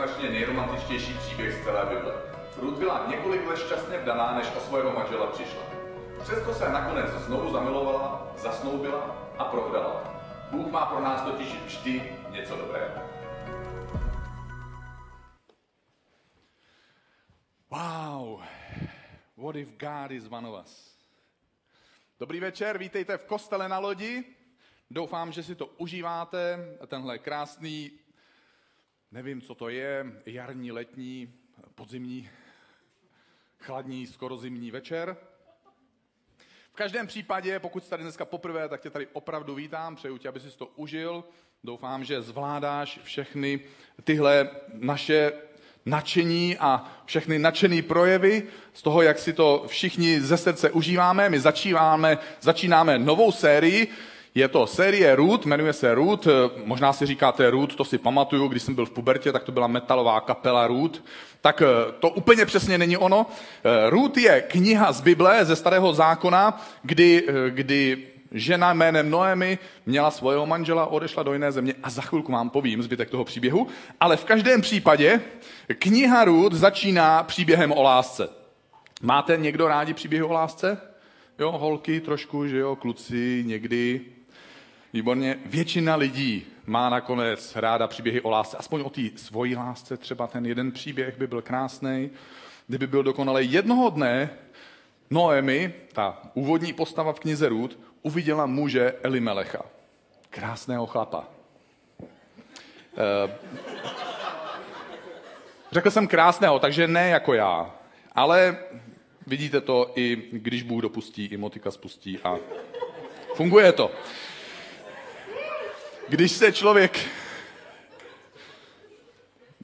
jednoznačně nejromantičtější příběh z celé Bible. Ruth byla několik let šťastně vdaná, než o svého manžela přišla. Přesto se nakonec znovu zamilovala, zasnoubila a provdala. Bůh má pro nás totiž vždy něco dobrého. Wow, what if God is one of us? Dobrý večer, vítejte v kostele na lodi. Doufám, že si to užíváte, tenhle krásný, nevím, co to je, jarní, letní, podzimní, chladní, skoro zimní večer. V každém případě, pokud jsi tady dneska poprvé, tak tě tady opravdu vítám, přeju ti, aby si to užil. Doufám, že zvládáš všechny tyhle naše nadšení a všechny nadšený projevy z toho, jak si to všichni ze srdce užíváme. My začínáme, začínáme novou sérii, je to série Root, jmenuje se Root, možná si říkáte Root, to si pamatuju, když jsem byl v pubertě, tak to byla metalová kapela Root. Tak eh, to úplně přesně není ono. Eh, Root je kniha z Bible, ze starého zákona, kdy, eh, kdy žena jménem Noemi měla svého manžela, odešla do jiné země a za chvilku vám povím zbytek toho příběhu. Ale v každém případě kniha Ruth začíná příběhem o lásce. Máte někdo rádi příběhy o lásce? Jo, holky trošku, že jo, kluci někdy. Výborně. Většina lidí má nakonec ráda příběhy o lásce. Aspoň o té svojí lásce. Třeba ten jeden příběh by byl krásný, kdyby byl dokonalý. Jednoho dne Noemi, ta úvodní postava v knize Ruth, uviděla muže Elimelecha. Krásného chlapa. E, řekl jsem krásného, takže ne jako já. Ale vidíte to i když Bůh dopustí, i motika spustí a funguje to. Když se člověk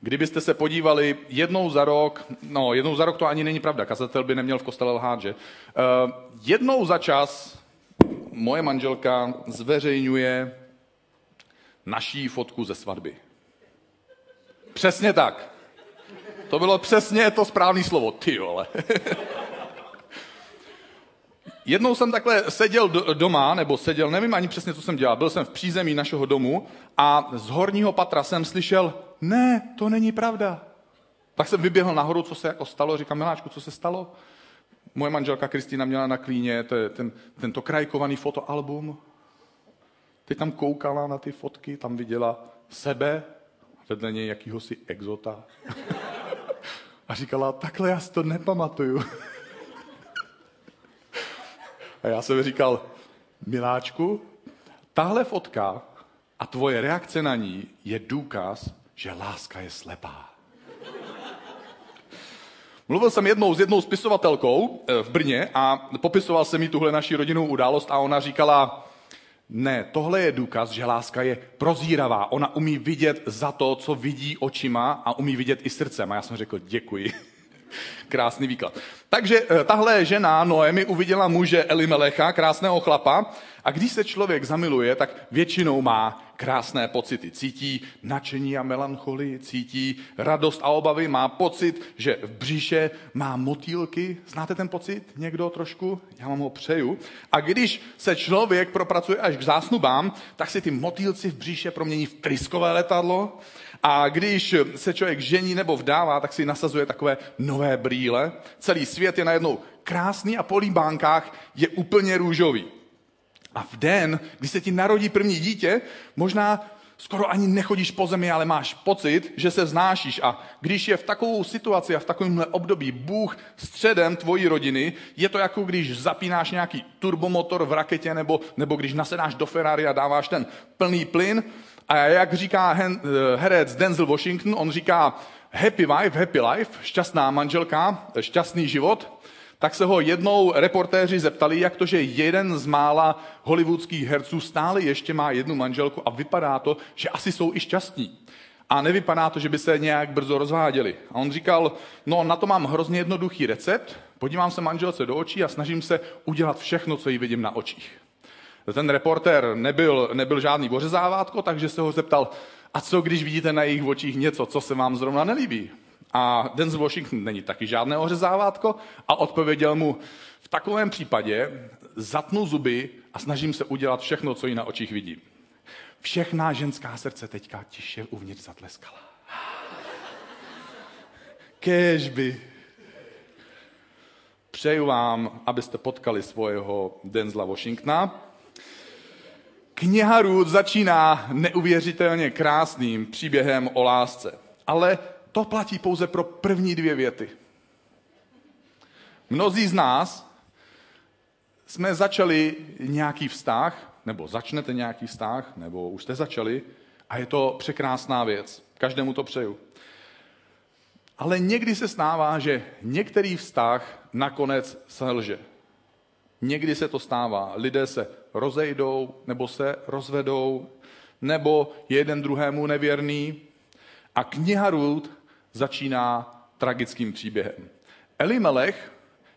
Kdybyste se podívali jednou za rok, no jednou za rok to ani není pravda, kazatel by neměl v kostele lhát, že? Uh, jednou za čas moje manželka zveřejňuje naší fotku ze svatby. Přesně tak. To bylo přesně to správné slovo. Ty vole. Jednou jsem takhle seděl doma, nebo seděl, nevím ani přesně, co jsem dělal, byl jsem v přízemí našeho domu a z horního patra jsem slyšel, ne, to není pravda. Tak jsem vyběhl nahoru, co se jako stalo, říkám, miláčku, co se stalo? Moje manželka Kristýna měla na klíně to je ten, tento krajkovaný fotoalbum. Teď tam koukala na ty fotky, tam viděla sebe, vedle něj jakýhosi exota. A říkala, takhle já si to nepamatuju. A já jsem říkal, miláčku, tahle fotka a tvoje reakce na ní je důkaz, že láska je slepá. Mluvil jsem jednou s jednou spisovatelkou eh, v Brně a popisoval jsem jí tuhle naši rodinnou událost a ona říkala, ne, tohle je důkaz, že láska je prozíravá. Ona umí vidět za to, co vidí očima a umí vidět i srdcem. A já jsem řekl, děkuji. Krásný výklad. Takže eh, tahle žena Noemi uviděla muže Elimelecha, krásného chlapa, a když se člověk zamiluje, tak většinou má krásné pocity. Cítí nadšení a melancholii, cítí radost a obavy, má pocit, že v břiše má motýlky. Znáte ten pocit? Někdo trošku? Já vám ho přeju. A když se člověk propracuje až k zásnubám, tak si ty motýlci v břiše promění v tryskové letadlo. A když se člověk žení nebo vdává, tak si nasazuje takové nové brýle. Celý svět je najednou krásný a po líbánkách je úplně růžový. A v den, kdy se ti narodí první dítě, možná skoro ani nechodíš po zemi, ale máš pocit, že se znášíš. A když je v takovou situaci a v takovémhle období Bůh středem tvojí rodiny, je to jako když zapínáš nějaký turbomotor v raketě nebo, nebo když nasedáš do Ferrari a dáváš ten plný plyn. A jak říká eh, herec Denzel Washington, on říká happy wife, happy life, šťastná manželka, šťastný život tak se ho jednou reportéři zeptali, jak to, že jeden z mála hollywoodských herců stále ještě má jednu manželku a vypadá to, že asi jsou i šťastní. A nevypadá to, že by se nějak brzo rozváděli. A on říkal, no na to mám hrozně jednoduchý recept, podívám se manželce do očí a snažím se udělat všechno, co jí vidím na očích. Ten reportér nebyl, nebyl žádný bořezávátko, takže se ho zeptal, a co když vidíte na jejich očích něco, co se vám zrovna nelíbí? A Denzel Washington není taky žádné ořezávátko a odpověděl mu, v takovém případě zatnu zuby a snažím se udělat všechno, co jí na očích vidím. Všechná ženská srdce teďka tiše uvnitř zatleskala. Kéžby. Přeju vám, abyste potkali svého Denzla Washingtona. Kniha Ruth začíná neuvěřitelně krásným příběhem o lásce. Ale to platí pouze pro první dvě věty. Mnozí z nás jsme začali nějaký vztah, nebo začnete nějaký vztah, nebo už jste začali, a je to překrásná věc. Každému to přeju. Ale někdy se stává, že některý vztah nakonec selže. Někdy se to stává. Lidé se rozejdou, nebo se rozvedou, nebo jeden druhému nevěrný. A kniha Ruth začíná tragickým příběhem. Elimelech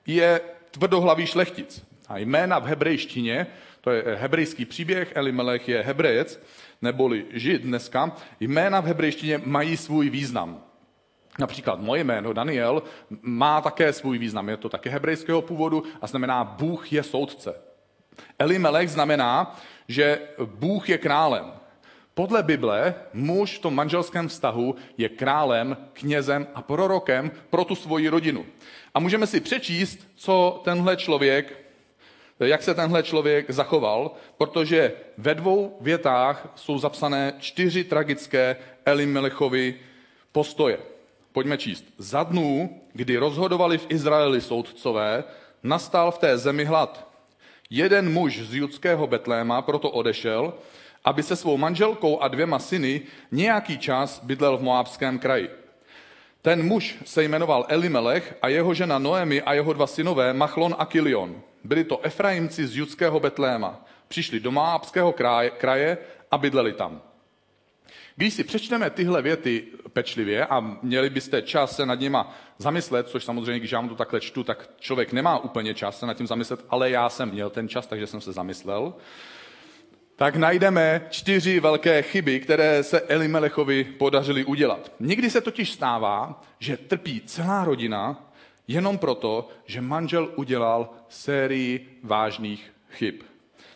je tvrdohlavý šlechtic. A jména v hebrejštině, to je hebrejský příběh, Elimelech je hebrejec, neboli žid dneska, jména v hebrejštině mají svůj význam. Například moje jméno Daniel má také svůj význam, je to také hebrejského původu a znamená Bůh je soudce. Elimelech znamená, že Bůh je králem. Podle Bible muž v tom manželském vztahu je králem, knězem a prorokem pro tu svoji rodinu. A můžeme si přečíst, co tenhle člověk, jak se tenhle člověk zachoval, protože ve dvou větách jsou zapsané čtyři tragické Elimelechovy postoje. Pojďme číst. Za dnů, kdy rozhodovali v Izraeli soudcové, nastal v té zemi hlad. Jeden muž z judského Betléma proto odešel, aby se svou manželkou a dvěma syny nějaký čas bydlel v Moábském kraji. Ten muž se jmenoval Elimelech a jeho žena Noemi a jeho dva synové Machlon a Kilion. Byli to Efraimci z judského Betléma. Přišli do Moábského kraje, kraje a bydleli tam. Když si přečteme tyhle věty pečlivě a měli byste čas se nad nima zamyslet, což samozřejmě, když já vám to takhle čtu, tak člověk nemá úplně čas se nad tím zamyslet, ale já jsem měl ten čas, takže jsem se zamyslel, tak najdeme čtyři velké chyby, které se Elimelechovi podařily udělat. Někdy se totiž stává, že trpí celá rodina jenom proto, že manžel udělal sérii vážných chyb.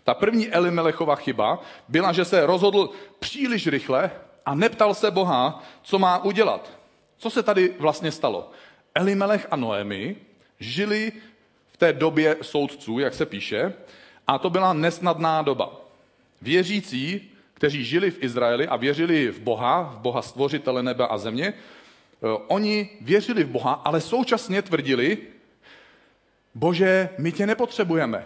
Ta první Elimelechova chyba byla, že se rozhodl příliš rychle a neptal se Boha, co má udělat. Co se tady vlastně stalo? Elimelech a Noemi žili v té době soudců, jak se píše, a to byla nesnadná doba. Věřící, kteří žili v Izraeli a věřili v Boha, v Boha stvořitele nebe a země, eh, oni věřili v Boha, ale současně tvrdili, Bože, my tě nepotřebujeme.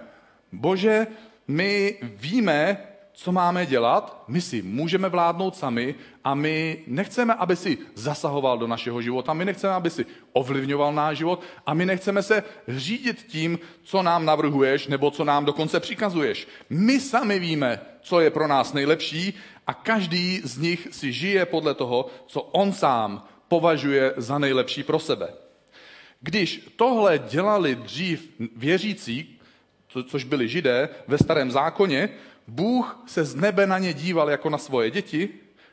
Bože, my víme, co máme dělat, my si můžeme vládnout sami a my nechceme, aby si zasahoval do našeho života, my nechceme, aby si ovlivňoval náš život a my nechceme se řídit tím, co nám navrhuješ nebo co nám dokonce přikazuješ. My sami víme, co je pro nás nejlepší a každý z nich si žije podle toho, co on sám považuje za nejlepší pro sebe. Když tohle dělali dřív věřící, což byli židé ve starém zákoně, Bůh se z nebe na ně díval jako na svoje děti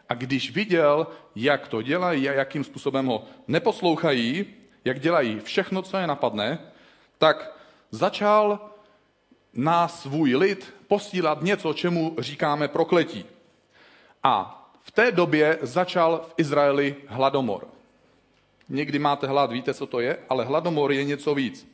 a když viděl, jak to dělají a jakým způsobem ho neposlouchají, jak dělají všechno, co je napadne, tak začal na svůj lid posílat něco, čemu říkáme prokletí. A v té době začal v Izraeli hladomor. Někdy máte hlad, víte, co to je, ale hladomor je něco víc.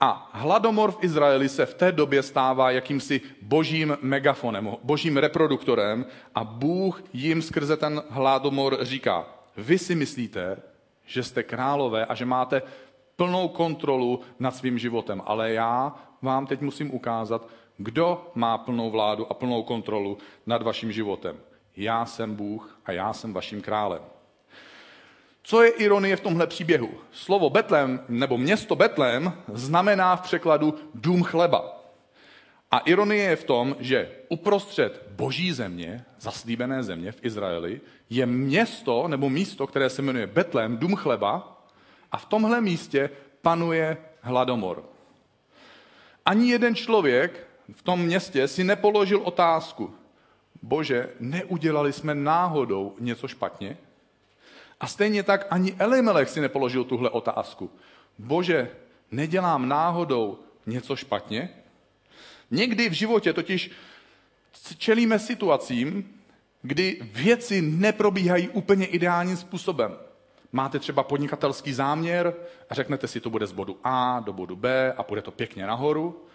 A hladomor v Izraeli se v té době stává jakýmsi božím megafonem, božím reproduktorem a Bůh jim skrze ten hladomor říká, vy si myslíte, že jste králové a že máte plnou kontrolu nad svým životem, ale já vám teď musím ukázat, kdo má plnou vládu a plnou kontrolu nad vaším životem. Já jsem Bůh a já jsem vaším králem. Co je ironie v tomhle příběhu? Slovo Betlém nebo město Betlém znamená v překladu dům chleba. A ironie je v tom, že uprostřed boží země, zaslíbené země v Izraeli, je město nebo místo, které se jmenuje Betlém, dům chleba, a v tomhle místě panuje hladomor. Ani jeden člověk v tom městě si nepoložil otázku, bože, neudělali jsme náhodou něco špatně? A stejně tak ani Elimelech si nepoložil tuhle otázku. Bože, nedělám náhodou něco špatně? Někdy v životě totiž čelíme situacím, kdy věci neprobíhají úplně ideálním způsobem. máte třeba podnikatelský záměr a řeknete si, to bude z bodu A do bodu B a půjde to pěkně nahoru.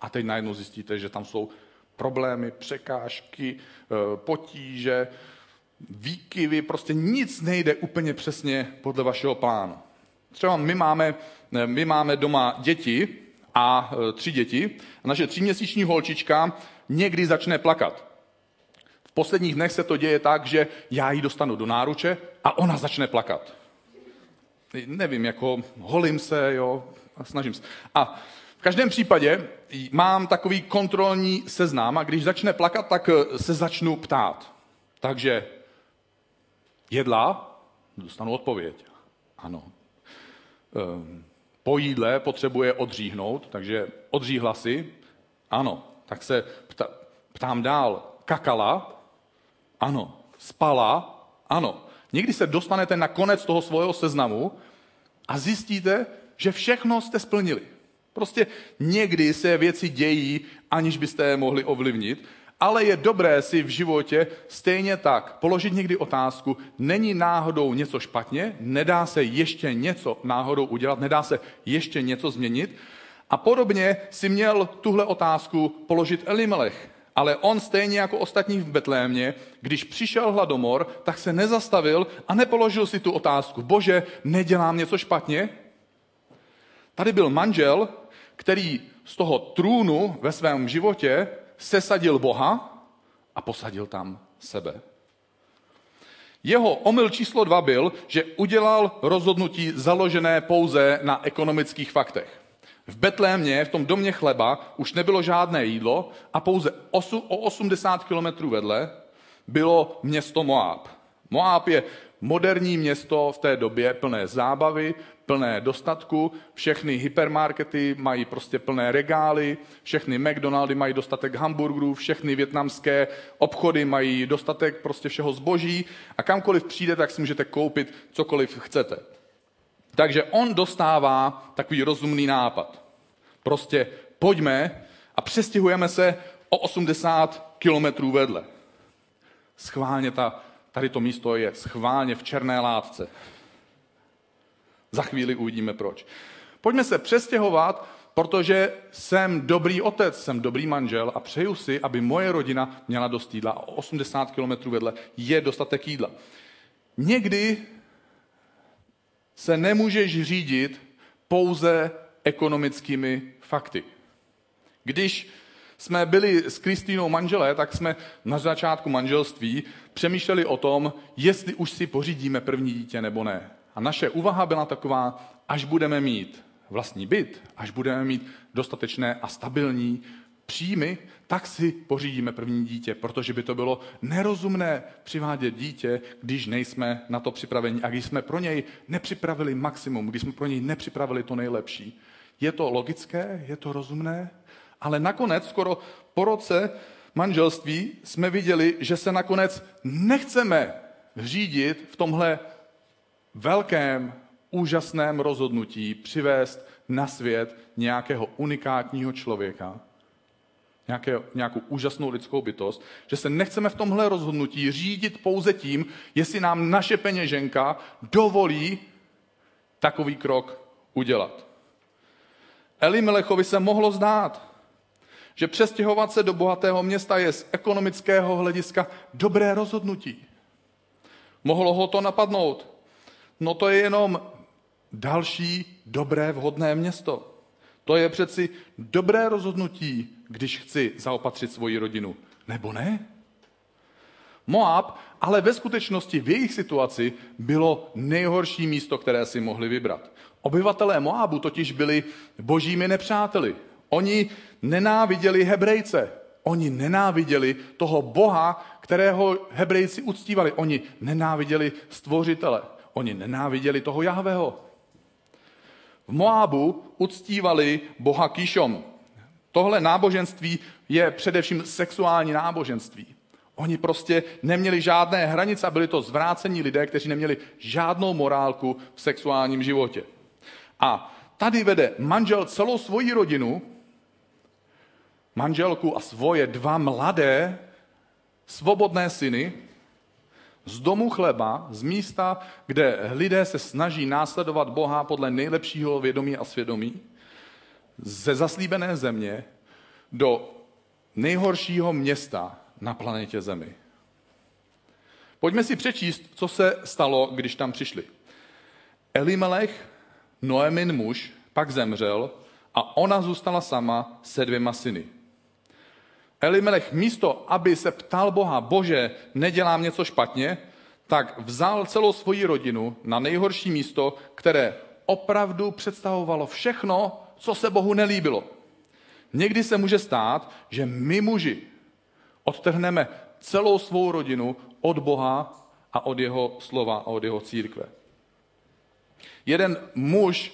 A teď najednou zjistíte, že tam jsou problémy, překážky, eh, potíže, výkyvy, prostě nic nejde úplně přesně podle vašeho plánu. Třeba my máme, eh, my máme doma děti a eh, tři děti a naše tříměsíční holčička někdy začne plakat. V posledních dnech se to děje tak, že já ji dostanu do náruče a ona začne plakat. Nevím, jako holím se, jo, a snažím se. A v každém případě mám takový kontrolní seznam a když začne plakat, tak eh, se začnu ptát. Takže jedla, dostanu odpověď. Ano. Ehm, po jídle potřebuje odříhnout, takže odříhla si. Ano. Tak se ptám dál. Kakala? Ano. Spala? Ano. Někdy se dostanete na konec toho svého seznamu a zjistíte, že všechno jste splnili. Prostě někdy se věci dějí, aniž byste je mohli ovlivnit, ale je dobré si v životě stejně tak položit někdy otázku, není náhodou něco špatně, nedá se ještě něco náhodou udělat, nedá se ještě něco změnit. A podobně si měl tuhle otázku položit Elimelech. Ale on stejně jako ostatní v Betlémě, když přišel hladomor, tak se nezastavil a nepoložil si tu otázku. Bože, nedělám něco špatně? Tady byl manžel, který z toho trůnu ve svém životě sesadil Boha a posadil tam sebe. Jeho omyl číslo dva byl, že udělal rozhodnutí založené pouze na ekonomických faktech. V Betlémě, v tom domě chleba, už nebylo žádné jídlo a pouze o 80 kilometrů vedle bylo město Moab. Moab je moderní město v té době plné zábavy, plné dostatku, všechny hypermarkety mají prostě plné regály, všechny McDonaldy mají dostatek hamburgerů, všechny větnamské obchody mají dostatek prostě všeho zboží a kamkoliv přijde, tak si můžete koupit cokoliv chcete. Takže on dostává takový rozumný nápad. Prostě pojďme a přestěhujeme se o 80 kilometrů vedle. Schválně ta, tady to místo je schválně v černé látce. Za chvíli uvidíme proč. Pojďme se přestěhovat, protože jsem dobrý otec, jsem dobrý manžel a přeju si, aby moje rodina měla dost jídla. A 80 kilometrů vedle je dostatek jídla. Někdy se nemůžeš řídit pouze ekonomickými fakty. Když jsme byli s Kristýnou manželé, tak jsme na začátku manželství přemýšleli o tom, jestli už si pořídíme první dítě nebo ne. A naše úvaha byla taková, až budeme mít vlastní byt, až budeme mít dostatečné a stabilní příjmy, tak si pořídíme první dítě, protože by to bylo nerozumné přivádět dítě, když nejsme na to připraveni a když jsme pro něj nepřipravili maximum, když jsme pro něj nepřipravili to nejlepší. Je to logické, je to rozumné, ale nakonec, skoro po roce manželství, jsme viděli, že se nakonec nechceme řídit v tomhle velkém, úžasném rozhodnutí přivést na svět nějakého unikátního člověka, nějaké, nějakou úžasnou lidskou bytost, že se nechceme v tomhle rozhodnutí řídit pouze tím, jestli nám naše peněženka dovolí takový krok udělat. Elimelechovi se mohlo zdát, že přestěhovat se do bohatého města je z ekonomického hlediska dobré rozhodnutí. Mohlo ho to napadnout. No to je jenom další dobré vhodné město. To je přeci dobré rozhodnutí, když chci zaopatřit svoji rodinu. Nebo ne? Moab, ale ve skutečnosti v jejich situaci bylo nejhorší místo, které si mohli vybrat. Obyvatelé Moabu totiž byli božími nepřáteli. Oni nenáviděli Hebrejce. Oni nenáviděli toho Boha, kterého Hebrejci uctívali. Oni nenáviděli stvořitele. Oni nenáviděli toho Jahveho. V Moabu uctívali boha Kishom. Tohle náboženství je především sexuální náboženství. Oni prostě neměli žádné hranice a byli to zvrácení lidé, kteří neměli žádnou morálku v sexuálním životě. A tady vede manžel celou svoji rodinu, manželku a svoje dva mladé, svobodné syny, z domu chleba, z místa, kde lidé se snaží následovat Boha podle nejlepšího vědomí a svědomí, ze zaslíbené země do nejhoršího města na planetě Zemi. Pojďme si přečíst, co se stalo, když tam přišli. Elimelech, Noemin muž, pak zemřel a ona zůstala sama se dvěma syny. Elimelech místo, aby se ptal Boha, bože, nedělám něco špatně, tak vzal celou svoji rodinu na nejhorší místo, které opravdu představovalo všechno, co se Bohu nelíbilo. Někdy se může stát, že my muži odtrhneme celou svou rodinu od Boha a od jeho slova a od jeho církve. Jeden muž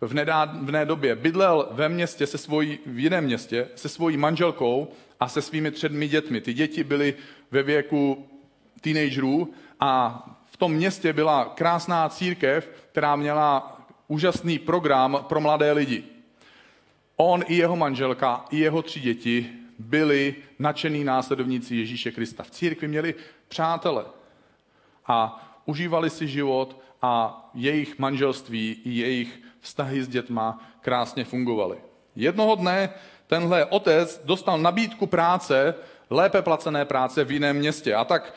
v, nedávné době bydlel ve městě se svojí, v jiném městě se svojí manželkou a se svými třemi dětmi. Ty děti byly ve věku teenagerů a v tom městě byla krásná církev, která měla úžasný program pro mladé lidi. On i jeho manželka, i jeho tři děti byli nadšený následovníci Ježíše Krista. V církvi měli přátele a užívali si život a jejich manželství i jejich vztahy s dětma krásně fungovaly. Jednoho dne tenhle otec dostal nabídku práce, lépe placené práce v jiném městě. A tak,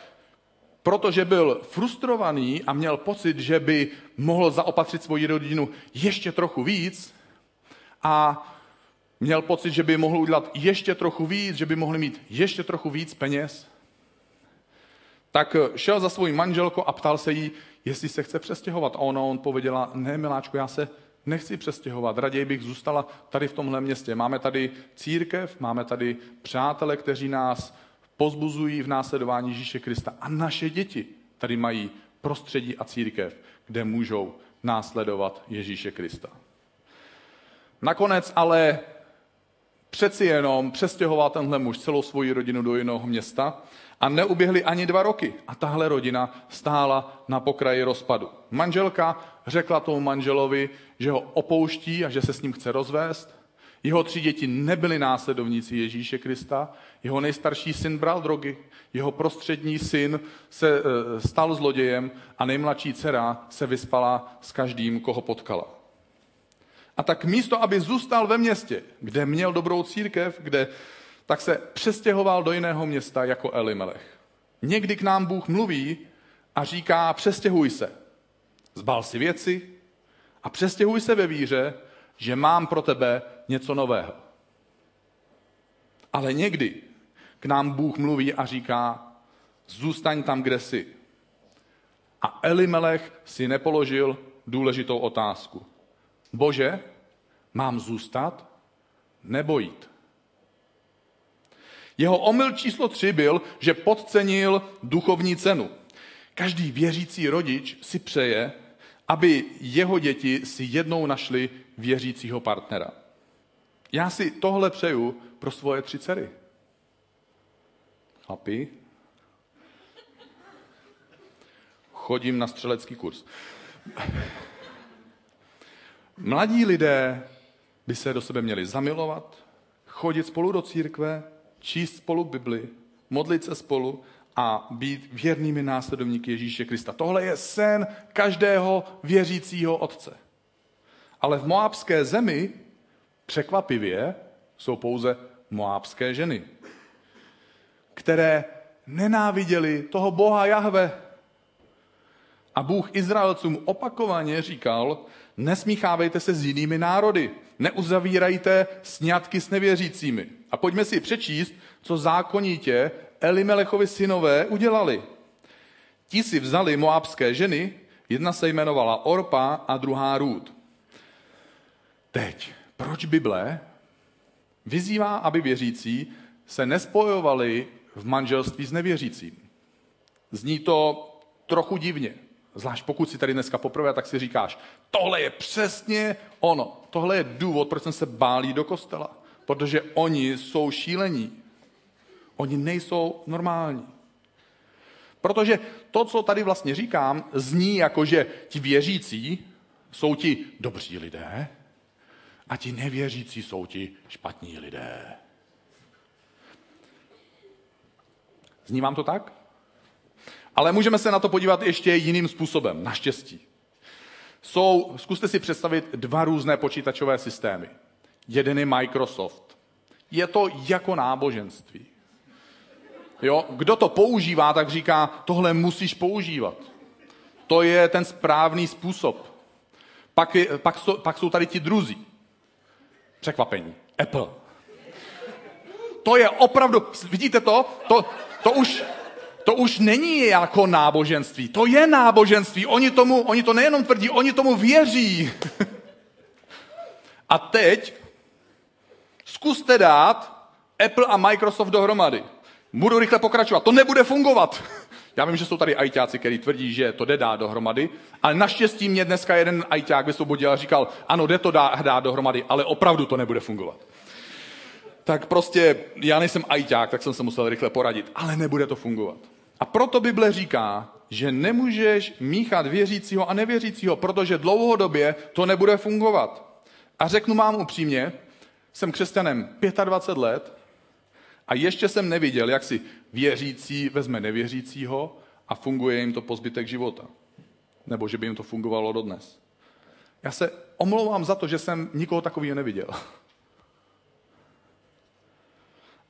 protože byl frustrovaný a měl pocit, že by mohl zaopatřit svoji rodinu ještě trochu víc a měl pocit, že by mohl udělat ještě trochu víc, že by mohli mít ještě trochu víc peněz, tak šel za svou manželkou a ptal se jí, jestli se chce přestěhovat. A ona on pověděla, ne miláčku, já se nechci přestěhovat, raději bych zůstala tady v tomhle městě. Máme tady církev, máme tady přátele, kteří nás pozbuzují v následování Ježíše Krista. A naše děti tady mají prostředí a církev, kde můžou následovat Ježíše Krista. Nakonec ale přeci jenom přestěhoval tenhle muž celou svoji rodinu do jiného města a neuběhly ani dva roky a tahle rodina stála na pokraji rozpadu. Manželka řekla tomu manželovi, že ho opouští a že se s ním chce rozvést. Jeho tři děti nebyly následovníci Ježíše Krista. Jeho nejstarší syn bral drogy, jeho prostřední syn se e, stal zlodějem a nejmladší dcera se vyspala s každým, koho potkala. A tak místo, aby zůstal ve městě, kde měl dobrou církev, kde tak se přestěhoval do jiného města jako Elimelech. Někdy k nám Bůh mluví a říká, přestěhuj se. Zbal si věci a přestěhuj se ve víře, že mám pro tebe něco nového. Ale někdy k nám Bůh mluví a říká, zůstaň tam, kde jsi. A Elimelech si nepoložil důležitou otázku. Bože, mám zůstat nebo jít? Jeho omyl číslo tři byl, že podcenil duchovní cenu. Každý věřící rodič si přeje, aby jeho děti si jednou našli věřícího partnera. Já si tohle přeju pro svoje tři dcery. Chlapi, chodím na střelecký kurz. Mladí lidé by se do sebe měli zamilovat, chodit spolu do církve, číst spolu Bibli, modlit se spolu a být věrnými následovníky Ježíše Krista. Tohle je sen každého věřícího otce. Ale v moábské zemi překvapivě jsou pouze moábské ženy, které nenáviděli toho Boha Jahve. A Bůh Izraelcům opakovaně říkal, nesmíchávejte se s jinými národy, neuzavírajte sňatky s nevěřícími. A pojďme si přečíst, co zákonitě Elimelechovi synové udělali. Ti si vzali moábské ženy, jedna se jmenovala Orpa a druhá Růd. Teď, proč Bible vyzývá, aby věřící se nespojovali v manželství s nevěřícím? Zní to trochu divně. Zvlášť pokud si tady dneska poprvé, tak si říkáš, tohle je přesně ono. Tohle je důvod, proč jsem se bálí do kostela. Protože oni jsou šílení. Oni nejsou normální. Protože to, co tady vlastně říkám, zní jako, že ti věřící jsou ti dobří lidé a ti nevěřící jsou ti špatní lidé. Zní vám to tak? Ale můžeme se na to podívat ještě jiným způsobem, naštěstí. Jsou, zkuste si představit dva různé počítačové systémy. Jeden je Microsoft. Je to jako náboženství. Jo? Kdo to používá, tak říká, tohle musíš používat. To je ten správný způsob. Pak, je, pak, jsou, pak jsou tady ti druzí. Překvapení. Apple. To je opravdu, vidíte to? To, to už, to už není jako náboženství. To je náboženství. Oni, tomu, oni to nejenom tvrdí, oni tomu věří. A teď zkuste dát Apple a Microsoft dohromady. Budu rychle pokračovat. To nebude fungovat. Já vím, že jsou tady ajťáci, kteří tvrdí, že to jde dát dohromady, ale naštěstí mě dneska jeden ajťák vysvobodil a říkal, ano, jde to dát, dát dohromady, ale opravdu to nebude fungovat. Tak prostě já nejsem ajťák, tak jsem se musel rychle poradit, ale nebude to fungovat. A proto Bible říká, že nemůžeš míchat věřícího a nevěřícího, protože dlouhodobě to nebude fungovat. A řeknu vám upřímně, jsem křesťanem 25 let a ještě jsem neviděl, jak si věřící vezme nevěřícího a funguje jim to po zbytek života. Nebo že by jim to fungovalo dodnes. Já se omlouvám za to, že jsem nikoho takového neviděl.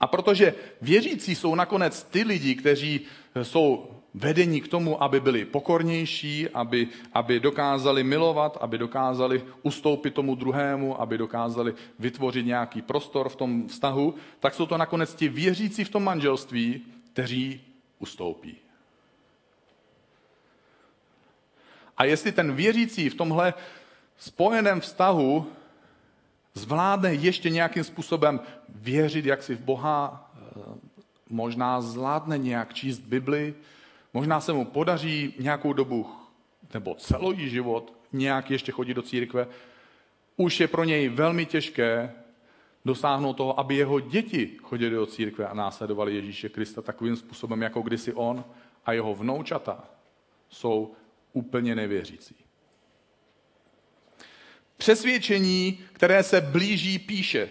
A protože věřící jsou nakonec ty lidi, kteří jsou vedení k tomu, aby byli pokornější, aby, aby dokázali milovat, aby dokázali ustoupit tomu druhému, aby dokázali vytvořit nějaký prostor v tom vztahu, tak jsou to nakonec ti věřící v tom manželství, kteří ustoupí. A jestli ten věřící v tomhle spojeném vztahu zvládne ještě nějakým způsobem věřit jak si v Boha, eh, možná zvládne nějak číst Bibli, možná se mu podaří nějakou dobu nebo celý život nějak ještě chodit do církve, už je pro něj velmi těžké dosáhnout toho, aby jeho děti chodili do církve a následovali Ježíše Krista takovým způsobem, jako kdysi on a jeho vnoučata jsou úplně nevěřící. Přesvědčení, které se blíží, píše,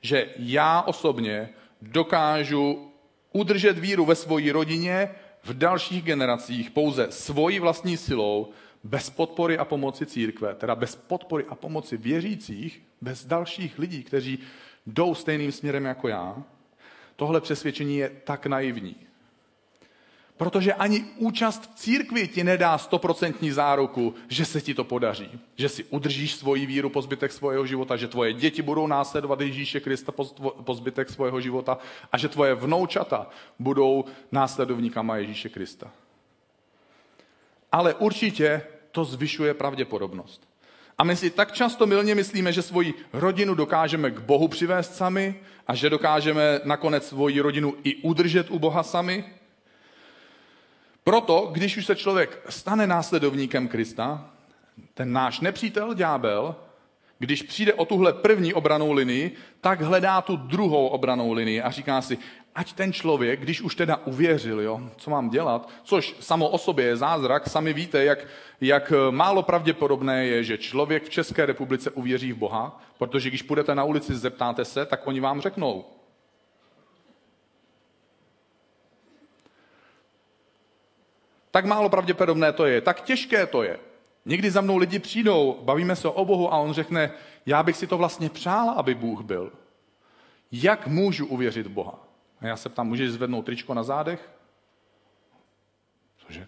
že já osobně dokážu udržet víru ve své rodině v dalších generacích pouze svojí vlastní silou, bez podpory a pomoci církve, teda bez podpory a pomoci věřících, bez dalších lidí, kteří jdou stejným směrem jako já, tohle přesvědčení je tak naivní. Protože ani účast v církvi ti nedá stoprocentní záruku, že se ti to podaří. Že si udržíš svoji víru po zbytek svého života, že tvoje děti budou následovat Ježíše Krista po zbytek svého života a že tvoje vnoučata budou následovníkama Ježíše Krista. Ale určitě to zvyšuje pravděpodobnost. A my si tak často milně myslíme, že svoji rodinu dokážeme k Bohu přivést sami a že dokážeme nakonec svoji rodinu i udržet u Boha sami, proto, když už se člověk stane následovníkem Krista, ten náš nepřítel ďábel, když přijde o tuhle první obranou linii, tak hledá tu druhou obranou linii a říká si, ať ten člověk, když už teda uvěřil, jo, co mám dělat, což samo o sobě je zázrak, sami víte, jak, jak málo pravděpodobné je, že člověk v České republice uvěří v Boha, protože když půjdete na ulici, zeptáte se, tak oni vám řeknou, Tak málo pravděpodobné to je, tak těžké to je. Někdy za mnou lidi přijdou, bavíme se o Bohu a on řekne, já bych si to vlastně přál, aby Bůh byl. Jak můžu uvěřit Boha? A já se ptám, můžeš zvednout tričko na zádech? Cože?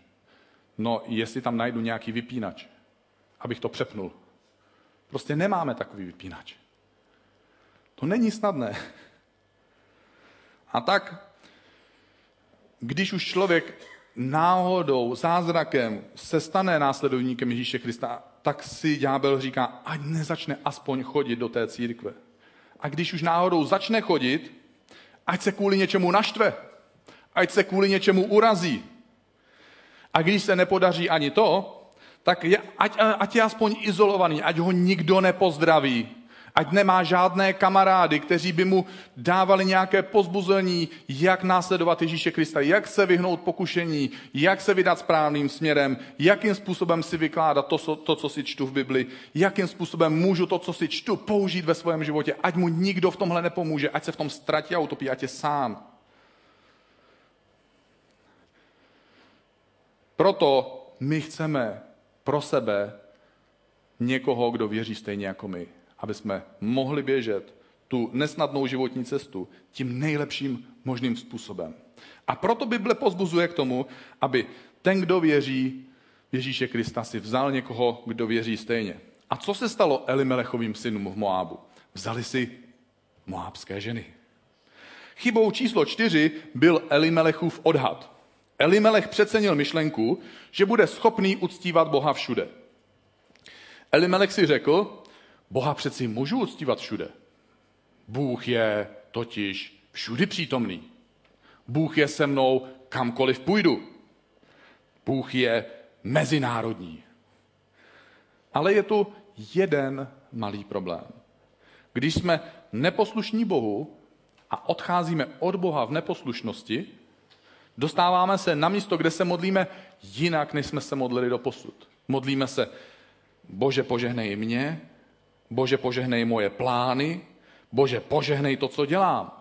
No, jestli tam najdu nějaký vypínač, abych to přepnul. Prostě nemáme takový vypínač. To není snadné. A tak, když už člověk náhodou, zázrakem se stane následovníkem Ježíše Krista, tak si ďábel říká, ať nezačne aspoň chodit do té církve. A když už náhodou začne chodit, ať se kvůli něčemu naštve, ať se kvůli něčemu urazí. A když se nepodaří ani to, tak je, ať, ať je aspoň izolovaný, ať ho nikdo nepozdraví, Ať nemá žádné kamarády, kteří by mu dávali nějaké pozbuzení, jak následovat Ježíše Krista, jak se vyhnout pokušení, jak se vydat správným směrem, jakým způsobem si vykládat to, to, co si čtu v Bibli, jakým způsobem můžu to, co si čtu, použít ve svém životě, ať mu nikdo v tomhle nepomůže, ať se v tom ztratí a utopí, ať je sám. Proto my chceme pro sebe někoho, kdo věří stejně jako my, aby jsme mohli běžet tu nesnadnou životní cestu tím nejlepším možným způsobem. A proto Bible pozbuzuje k tomu, aby ten, kdo věří Ježíše Krista, si vzal někoho, kdo věří stejně. A co se stalo Elimelechovým synům v Moábu? Vzali si moábské ženy. Chybou číslo čtyři byl Elimelechův odhad. Elimelech přecenil myšlenku, že bude schopný uctívat Boha všude. Elimelech si řekl, Boha přeci můžu uctívat všude. Bůh je totiž všudy přítomný. Bůh je se mnou kamkoliv půjdu. Bůh je mezinárodní. Ale je tu jeden malý problém. Když jsme neposlušní Bohu a odcházíme od Boha v neposlušnosti, dostáváme se na místo, kde se modlíme jinak, než jsme se modlili do posud. Modlíme se, Bože, požehnej mě, Bože, požehnej moje plány, Bože, požehnej to, co dělám.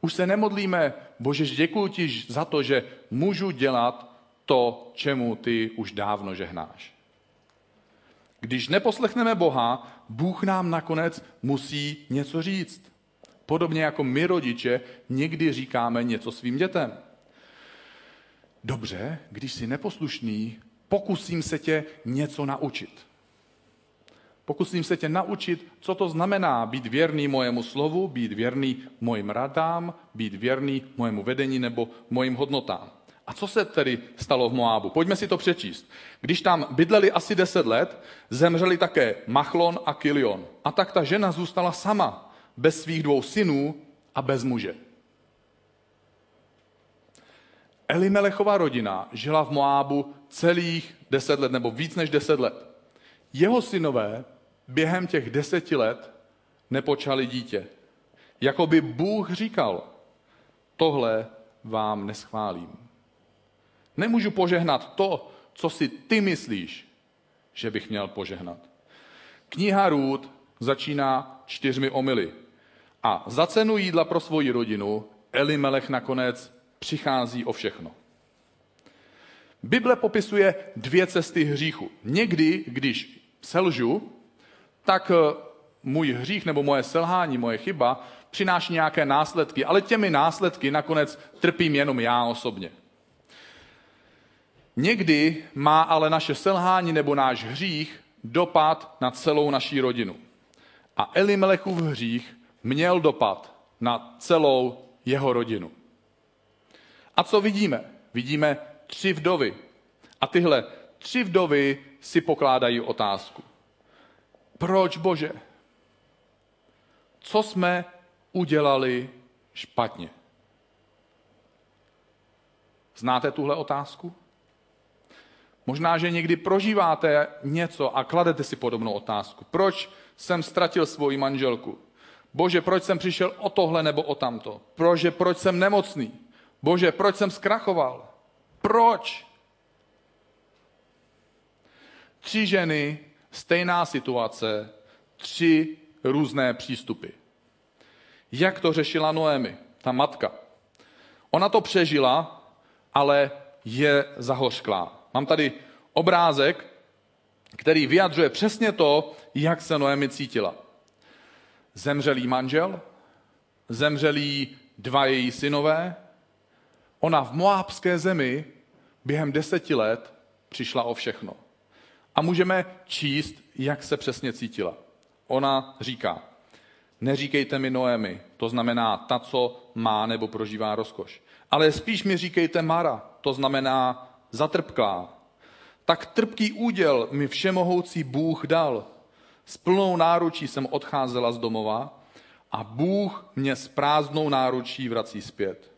Už se nemodlíme, Bože, děkuji ti za to, že můžu dělat to, čemu ty už dávno žehnáš. Když neposlechneme Boha, Bůh nám nakonec musí něco říct. Podobně jako my rodiče někdy říkáme něco svým dětem. Dobře, když jsi neposlušný, pokusím se tě něco naučit. Pokusím se tě naučit, co to znamená být věrný mojemu slovu, být věrný mojim radám, být věrný mojemu vedení nebo mojim hodnotám. A co se tedy stalo v Moábu? Pojďme si to přečíst. Když tam bydleli asi deset let, zemřeli také Machlon a Kilion. A tak ta žena zůstala sama, bez svých dvou synů a bez muže. Elimelechová rodina žila v Moábu celých deset let, nebo víc než deset let. Jeho synové během těch deseti let nepočali dítě. Jakoby Bůh říkal, tohle vám neschválím. Nemůžu požehnat to, co si ty myslíš, že bych měl požehnat. Kniha Růd začíná čtyřmi omily. A za cenu jídla pro svoji rodinu Elimelech nakonec přichází o všechno. Bible popisuje dvě cesty hříchu. Někdy, když selžu, tak eh, můj hřích nebo moje selhání, moje chyba přináší nějaké následky, ale těmi následky nakonec trpím jenom já osobně. Někdy má ale naše selhání nebo náš hřích dopad na celou naší rodinu. A Elimelechův hřích měl dopad na celou jeho rodinu. A co vidíme? Vidíme tři vdovy. A tyhle tři vdovy si pokládají otázku. Proč, Bože? Co jsme udělali špatně? Znáte tuhle otázku? Možná, že někdy prožíváte něco a kladete si podobnou otázku. Proč jsem ztratil svoji manželku? Bože, proč jsem přišel o tohle nebo o tamto? Bože, proč jsem nemocný? Bože, proč jsem zkrachoval? Proč? Tři ženy, stejná situace, tři různé přístupy. Jak to řešila Noemi, ta matka? Ona to přežila, ale je zahořklá. Mám tady obrázek, který vyjadřuje přesně to, jak se Noemi cítila. Zemřelý manžel, zemřelí dva její synové. Ona v moábské zemi během deseti let přišla o všechno. A můžeme číst, jak se přesně cítila. Ona říká, neříkejte mi Noemi, to znamená ta, co má nebo prožívá rozkoš. Ale spíš mi říkejte Mara, to znamená zatrpklá. Tak trpký úděl mi všemohoucí Bůh dal. S plnou náručí jsem odcházela z domova a Bůh mě s prázdnou náručí vrací zpět.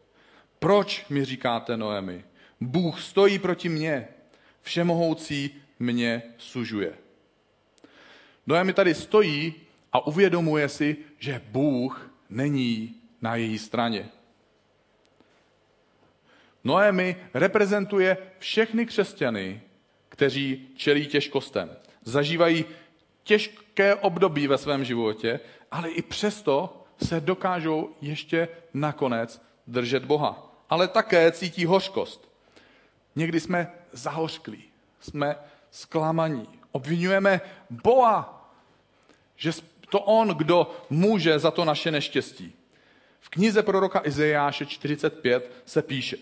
Proč mi říkáte Noemi? Bůh stojí proti mně, všemohoucí mě sužuje. Noemi tady stojí a uvědomuje si, že Bůh není na její straně. Noemi reprezentuje všechny křesťany, kteří čelí těžkostem. Zažívají těžké období ve svém životě, ale i přesto se dokážou ještě nakonec držet Boha. Ale také cítí hořkost. Někdy jsme zahořklí, jsme zklamaní, obvinujeme Boha, že to on, kdo může za to naše neštěstí. V knize proroka Izajáše 45 se píše,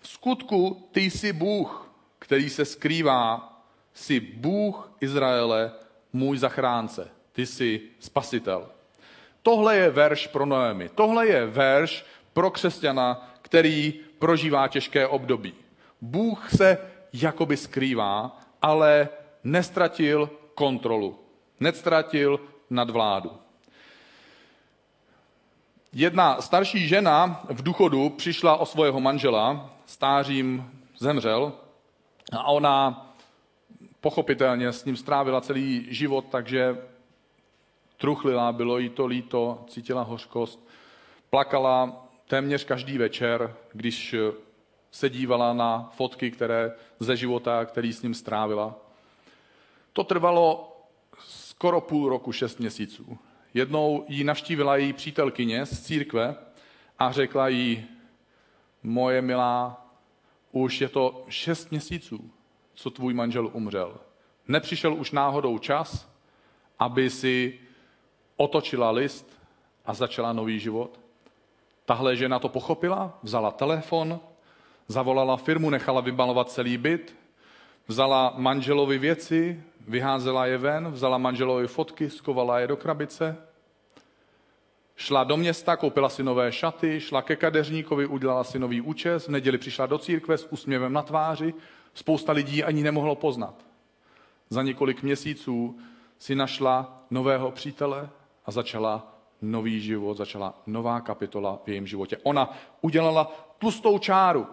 v skutku ty jsi Bůh, který se skrývá, jsi Bůh Izraele, můj zachránce. Ty jsi spasitel. Tohle je verš pro Noemi. Tohle je verš pro křesťana, který prožívá těžké období. Bůh se jakoby skrývá, ale nestratil kontrolu. Nestratil nadvládu. Jedna starší žena v důchodu přišla o svého manžela, stářím zemřel a ona pochopitelně s ním strávila celý život, takže truchlila, bylo jí to líto, cítila hořkost, plakala téměř každý večer, když se dívala na fotky které, ze života, který s ním strávila. To trvalo skoro půl roku, šest měsíců. Jednou jí navštívila její přítelkyně z církve a řekla jí, moje milá, už je to šest měsíců, co tvůj manžel umřel. Nepřišel už náhodou čas, aby si otočila list a začala nový život? Tahle žena to pochopila, vzala telefon, zavolala firmu, nechala vybalovat celý byt, vzala manželovi věci, vyházela je ven, vzala manželovi fotky, skovala je do krabice, šla do města, koupila si nové šaty, šla ke kadeřníkovi, udělala si nový účes, v neděli přišla do církve s úsměvem na tváři, spousta lidí ani nemohlo poznat. Za několik měsíců si našla nového přítele a začala nový život, začala nová kapitola v jejím životě. Ona udělala tlustou čáru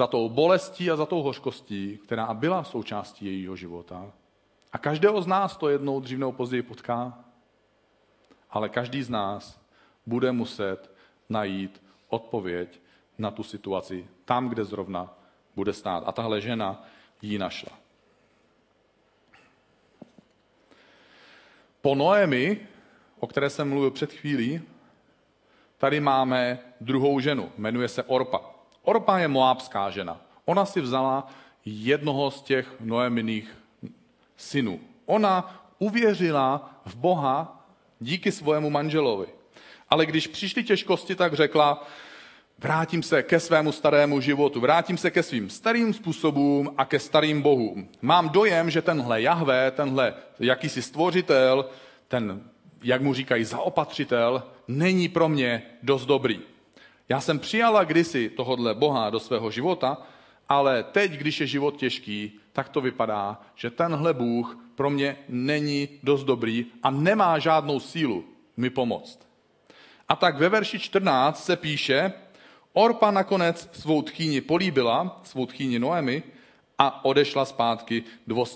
za tou bolestí a za tou hořkostí, která byla součástí jejího života. A každého z nás to jednou dřív nebo později potká, ale každý z nás bude muset najít odpověď na tu situaci tam, kde zrovna bude stát. A tahle žena ji našla. Po Noemi, o které jsem mluvil před chvílí, tady máme druhou ženu, jmenuje se Orpa. Orpa je moábská žena. Ona si vzala jednoho z těch Noeminých synů. Ona uvěřila v Boha díky svému manželovi. Ale když přišly těžkosti, tak řekla, vrátím se ke svému starému životu, vrátím se ke svým starým způsobům a ke starým bohům. Mám dojem, že tenhle Jahve, tenhle jakýsi stvořitel, ten, jak mu říkají, zaopatřitel, není pro mě dost dobrý. Já jsem přijala kdysi tohodle Boha do svého života, ale teď, když je život těžký, tak to vypadá, že tenhle Bůh pro mě není dost dobrý a nemá žádnou sílu mi pomoct. A tak ve verši 14 se píše, Orpa nakonec svou tchýni políbila, svou tchýni Noemi, a odešla zpátky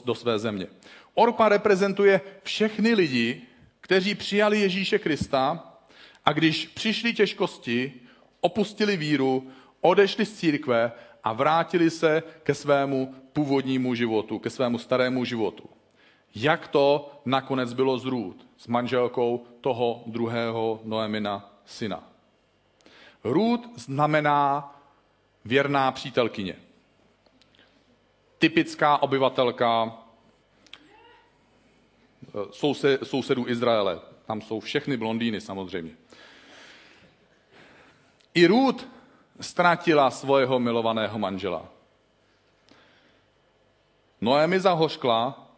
do, své země. Orpa reprezentuje všechny lidi, kteří přijali Ježíše Krista a když přišly těžkosti, opustili víru, odešli z církve a vrátili se ke svému původnímu životu, ke svému starému životu. Jak to nakonec bylo z Růd, s manželkou toho druhého Noemina syna. Růd znamená věrná přítelkyně. Typická obyvatelka eh, sousedů Izraele. Tam jsou všechny blondýny samozřejmě. I Růd ztratila svého milovaného manžela. Noemi zahořkla,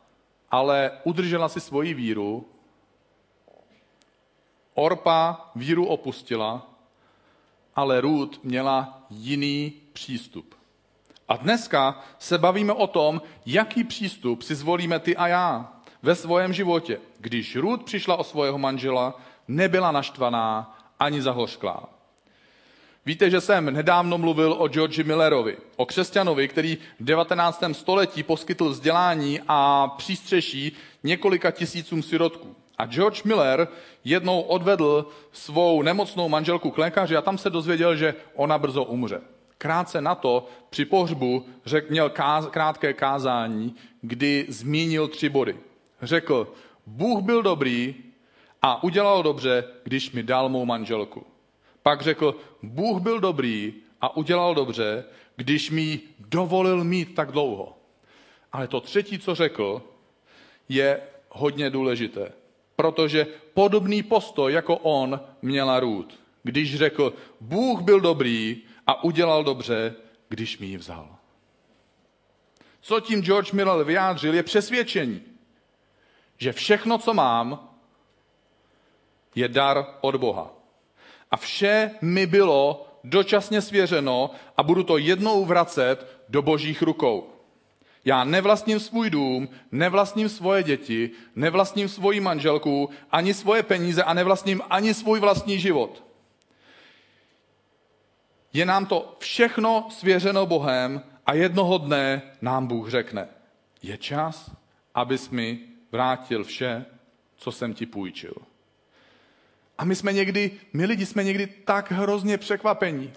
ale udržela si svoji víru. Orpa víru opustila ale Ruth měla jiný přístup. A dneska se bavíme o tom, jaký přístup si zvolíme ty a já ve svém životě. Když Ruth přišla o svého manžela, nebyla naštvaná ani zahořklá. Víte, že jsem nedávno mluvil o Georgi Millerovi, o křesťanovi, který v 19. století poskytl vzdělání a přístřeší několika tisícům sirotků. A George Miller jednou odvedl svou nemocnou manželku k lékaři a tam se dozvěděl, že ona brzo umře. Krátce na to při pohřbu řek, měl káz, krátké kázání, kdy zmínil tři body. Řekl, Bůh byl dobrý a udělal dobře, když mi dal mou manželku. Pak řekl, Bůh byl dobrý a udělal dobře, když mi dovolil mít tak dlouho. Ale to třetí, co řekl, je hodně důležité, protože podobný postoj jako on měla Růd, když řekl, Bůh byl dobrý a udělal dobře, když mi ji vzal. Co tím George Miller vyjádřil, je přesvědčení, že všechno, co mám, je dar od Boha. A vše mi bylo dočasně svěřeno a budu to jednou vracet do božích rukou. Já nevlastním svůj dům, nevlastním svoje děti, nevlastním svoji manželku, ani svoje peníze a nevlastním ani svůj vlastní život. Je nám to všechno svěřeno Bohem a jednoho dne nám Bůh řekne, je čas, abys mi vrátil vše, co jsem ti půjčil. A my jsme někdy, my lidi jsme někdy tak hrozně překvapení,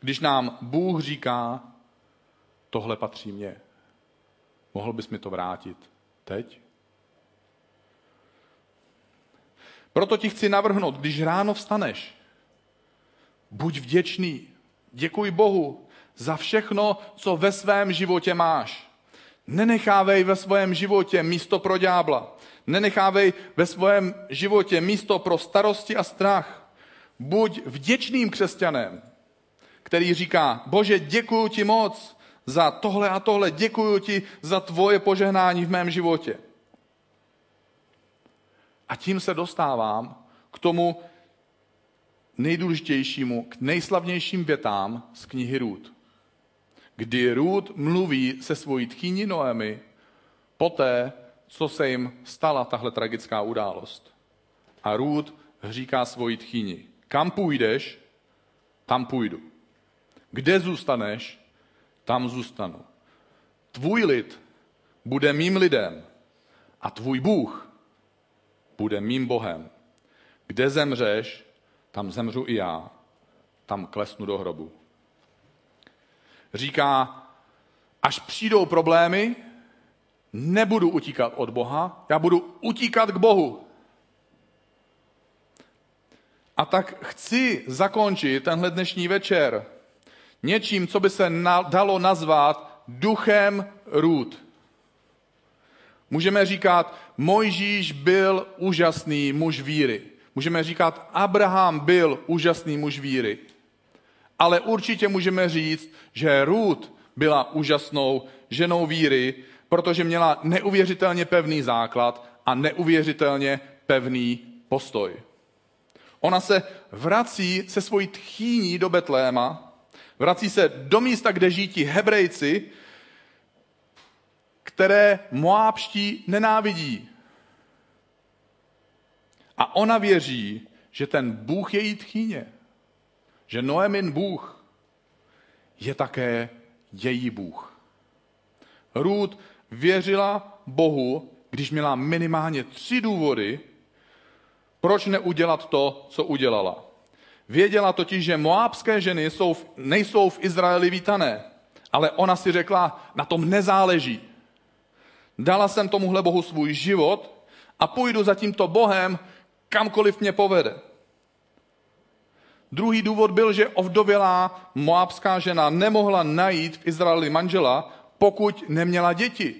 když nám Bůh říká, tohle patří mně. Mohl bys mi to vrátit teď? Proto ti chci navrhnout, když ráno vstaneš, buď vděčný, děkuj Bohu za všechno, co ve svém životě máš. Nenechávej ve svém životě místo pro ďábla. Nenechávej ve svém životě místo pro starosti a strach. Buď vděčným křesťanem, který říká, bože, děkuji ti moc za tohle a tohle, děkuji ti za tvoje požehnání v mém životě. A tím se dostávám k tomu nejdůležitějšímu, k nejslavnějším větám z knihy Růd. Kdy Růd mluví se svojí tchýní Noemi poté, co se jim stala tahle tragická událost. A Růd říká svoji tchýni, kam půjdeš, tam půjdu. Kde zůstaneš, tam zůstanu. Tvůj lid bude mým lidem a tvůj Bůh bude mým Bohem. Kde zemřeš, tam zemřu i já, tam klesnu do hrobu. Říká, až přijdou problémy, nebudu utíkat od Boha, já budu utíkat k Bohu. A tak chci zakončit tenhle dnešní večer něčím, co by se na, dalo nazvat duchem růd. Můžeme říkat, Mojžíš byl úžasný muž víry. Můžeme říkat, Abraham byl úžasný muž víry. Ale určitě můžeme říct, že Ruth byla úžasnou ženou víry, protože měla neuvěřitelně pevný základ a neuvěřitelně pevný postoj. Ona se vrací se svojí tchýní do Betléma, vrací se do místa, kde žijí ti Hebrejci, které Moábští nenávidí. A ona věří, že ten Bůh její tchýně, že Noemin Bůh je také její Bůh. Růd věřila Bohu, když měla minimálně tři důvody, proč neudělat to, co udělala. Věděla totiž, že moábské ženy jsou, nejsou v Izraeli vítané, ale ona si řekla, na tom nezáleží. Dala jsem tomuhle Bohu svůj život a půjdu za tímto Bohem, kamkoliv mě povede. Druhý důvod byl, že ovdovělá moabská žena nemohla najít v Izraeli manžela, pokud neměla děti.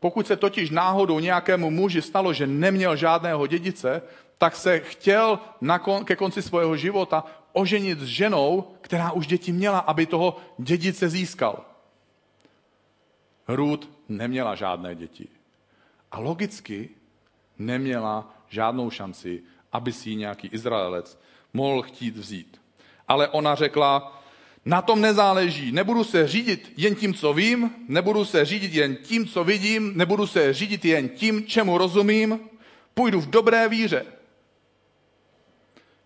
Pokud se totiž náhodou nějakému muži stalo, že neměl žádného dědice, tak se chtěl na kon, ke konci svého života oženit s ženou, která už děti měla, aby toho dědice získal. Růd neměla žádné děti. A logicky neměla žádnou šanci, aby si ji nějaký Izraelec mohl chtít vzít. Ale ona řekla, na tom nezáleží. Nebudu se řídit jen tím, co vím, nebudu se řídit jen tím, co vidím, nebudu se řídit jen tím, čemu rozumím. Půjdu v dobré víře.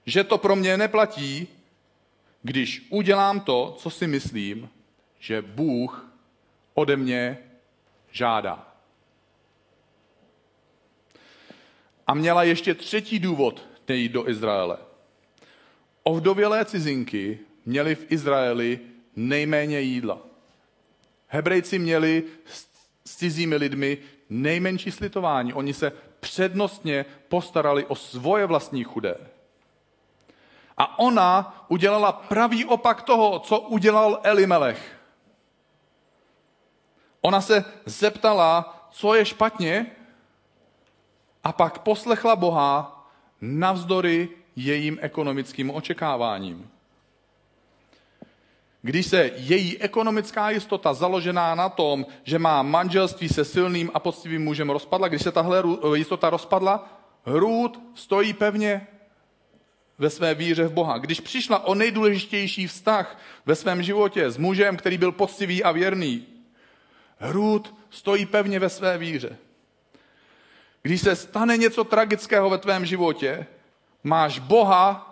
Že to pro mě neplatí, když udělám to, co si myslím, že Bůh ode mě žádá. A měla ještě třetí důvod nejít do Izraele. Ovdovělé cizinky měli v Izraeli nejméně jídla. Hebrejci měli s cizími lidmi nejmenší slitování. Oni se přednostně postarali o svoje vlastní chudé. A ona udělala pravý opak toho, co udělal Elimelech. Ona se zeptala, co je špatně, a pak poslechla Boha navzdory jejím ekonomickým očekáváním. Když se její ekonomická jistota založená na tom, že má manželství se silným a poctivým mužem rozpadla, když se tahle jistota rozpadla, Hrůd stojí pevně ve své víře v Boha. Když přišla o nejdůležitější vztah ve svém životě s mužem, který byl poctivý a věrný, Hrůd stojí pevně ve své víře. Když se stane něco tragického ve tvém životě, máš Boha,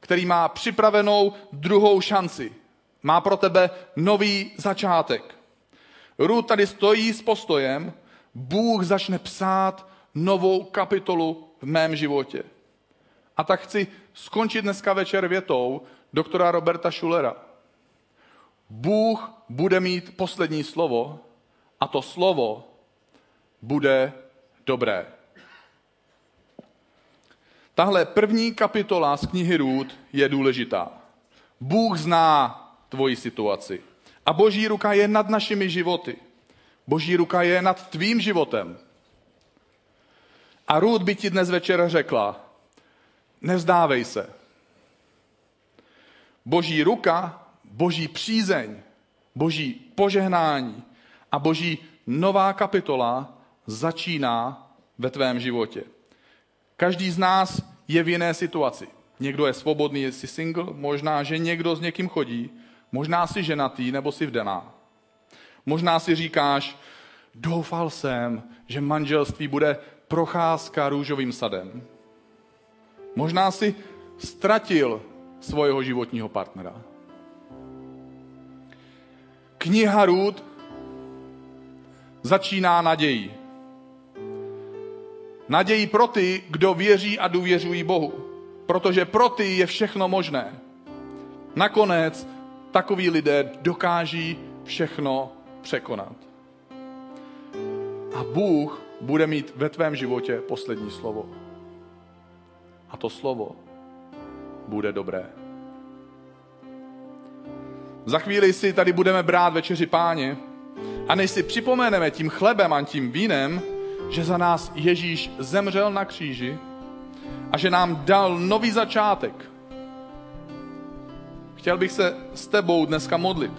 který má připravenou druhou šanci. Má pro tebe nový začátek. Ruth tady stojí s postojem, Bůh začne psát novou kapitolu v mém životě. A tak chci skončit dneska večer větou doktora Roberta Schulera. Bůh bude mít poslední slovo a to slovo bude dobré. Tahle první kapitola z knihy Růd je důležitá. Bůh zná tvoji situaci. A boží ruka je nad našimi životy. Boží ruka je nad tvým životem. A Růd by ti dnes večer řekla, nevzdávej se. Boží ruka, boží přízeň, boží požehnání a boží nová kapitola začíná ve tvém životě. Každý z nás je v jiné situaci. Někdo je svobodný, je si single, možná, že někdo s někým chodí, možná si ženatý nebo si vdaná. Možná si říkáš, doufal jsem, že manželství bude procházka růžovým sadem. Možná si ztratil svého životního partnera. Kniha Růd začíná nadějí. Naději pro ty, kdo věří a důvěřují Bohu. Protože pro ty je všechno možné. Nakonec takoví lidé dokáží všechno překonat. A Bůh bude mít ve tvém životě poslední slovo. A to slovo bude dobré. Za chvíli si tady budeme brát večeři páně a než si připomeneme tím chlebem a tím vínem, že za nás Ježíš zemřel na kříži a že nám dal nový začátek. Chtěl bych se s tebou dneska modlit.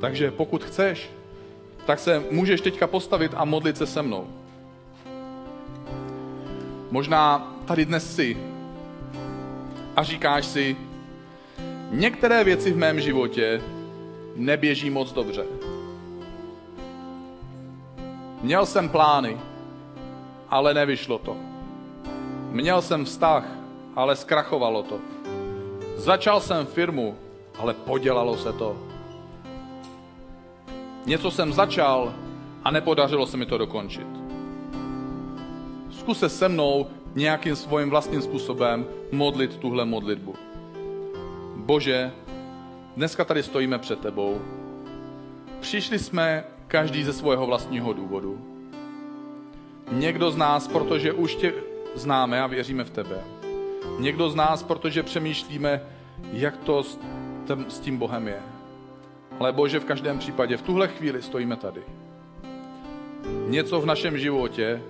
Takže pokud chceš, tak se můžeš teďka postavit a modlit se se mnou. Možná tady dnes jsi a říkáš si, některé věci v mém životě neběží moc dobře. Měl jsem plány, ale nevyšlo to. Měl jsem vztah, ale zkrachovalo to. Začal jsem firmu, ale podělalo se to. Něco jsem začal a nepodařilo se mi to dokončit. Zkus se se mnou nějakým svým vlastním způsobem modlit tuhle modlitbu. Bože, dneska tady stojíme před tebou. Přišli jsme každý ze svého vlastního důvodu. Někdo z nás, protože už tě známe a věříme v tebe. Někdo z nás, protože přemýšlíme, jak to s, tím, Bohem je. Ale Bože, v každém případě v tuhle chvíli stojíme tady. Něco v našem životě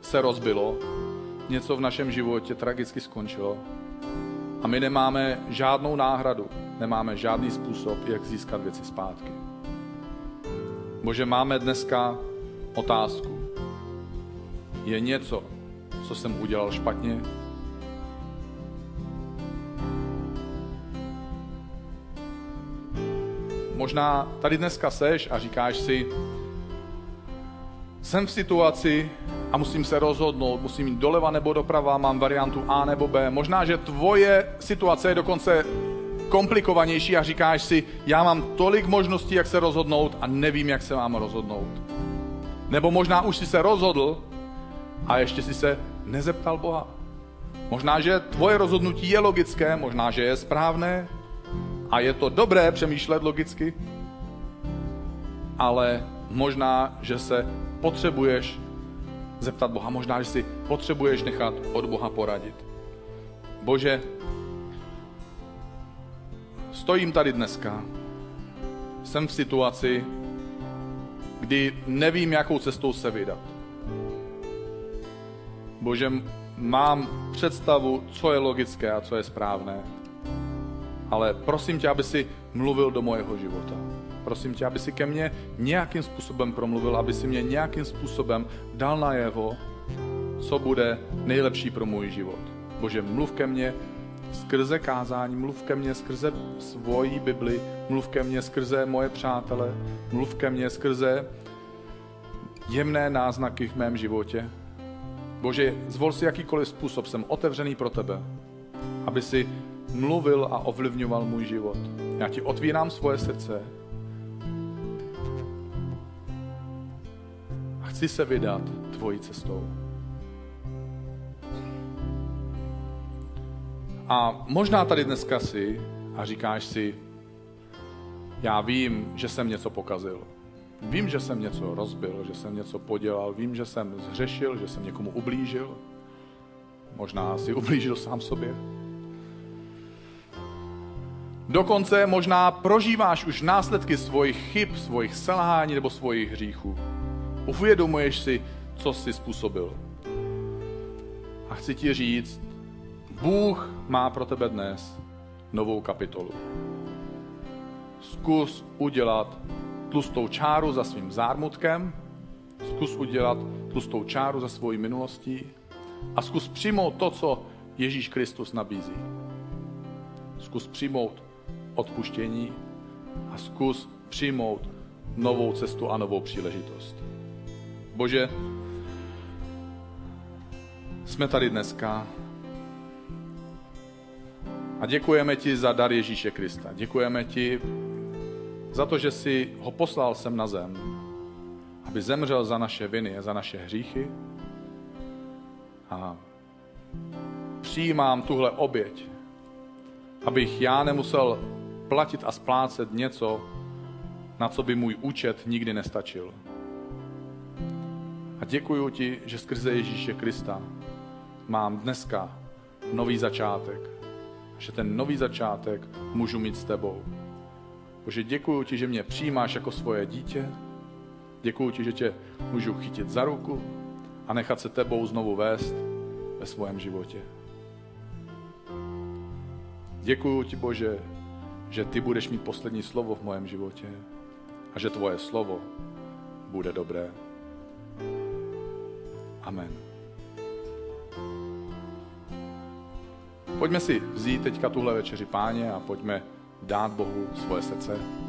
se rozbilo, něco v našem životě tragicky skončilo a my nemáme žádnou náhradu, nemáme žádný způsob, jak získat věci zpátky. Bože, máme dneska otázku. Je něco, co jsem udělal špatně? Možná tady dneska seš a říkáš si, jsem v situaci a musím se rozhodnout, musím jít doleva nebo doprava, mám variantu A nebo B. Možná, že tvoje situace je dokonce komplikovanější a říkáš si, já mám tolik možností, jak se rozhodnout a nevím, jak se mám rozhodnout. Nebo možná už si se rozhodl a ještě si se nezeptal Boha. Možná, že tvoje rozhodnutí je logické, možná, že je správné a je to dobré přemýšlet logicky, ale možná, že se potřebuješ zeptat Boha, možná, že si potřebuješ nechat od Boha poradit. Bože, stojím tady dneska. Jsem v situaci, kdy nevím, jakou cestou se vydat. Bože, mám představu, co je logické a co je správné. Ale prosím tě, aby si mluvil do mojeho života. Prosím tě, aby si ke mně nějakým způsobem promluvil, aby si mě nějakým způsobem dal najevo, co bude nejlepší pro můj život. Bože, mluv ke mně skrze kázání, mluv ke mně skrze svoji Bibli, mluv ke mně skrze moje přátele, mluv ke mně skrze jemné náznaky v mém životě. Bože, zvol si jakýkoliv způsob, jsem otevřený pro tebe, aby si mluvil a ovlivňoval můj život. Já ti otvírám svoje srdce a chci se vydat tvojí cestou. A možná tady dneska si a říkáš si, já vím, že jsem něco pokazil. Vím, že jsem něco rozbil, že jsem něco podělal, vím, že jsem zřešil, že jsem někomu ublížil. Možná si ublížil sám sobě. Dokonce možná prožíváš už následky svojich chyb, svojich selhání nebo svojich hříchů. Uvědomuješ si, co jsi způsobil. A chci ti říct, Bůh má pro tebe dnes novou kapitolu. Zkus udělat tlustou čáru za svým zármutkem, zkus udělat tlustou čáru za svojí minulostí a zkus přijmout to, co Ježíš Kristus nabízí. Zkus přijmout odpuštění a zkus přijmout novou cestu a novou příležitost. Bože, jsme tady dneska a děkujeme ti za dar Ježíše Krista. Děkujeme ti za to, že jsi ho poslal sem na zem, aby zemřel za naše viny, za naše hříchy. A přijímám tuhle oběť, abych já nemusel platit a splácet něco, na co by můj účet nikdy nestačil. A děkuji ti, že skrze Ježíše Krista mám dneska nový začátek. Že ten nový začátek můžu mít s tebou. Bože, děkuji ti, že mě přijímáš jako svoje dítě. Děkuji ti, že tě můžu chytit za ruku a nechat se tebou znovu vést ve svém životě. Děkuji ti, Bože, že ty budeš mít poslední slovo v mém životě a že tvoje slovo bude dobré. Amen. Pojďme si vzít teďka tuhle večeři páně a pojďme dát Bohu svoje srdce.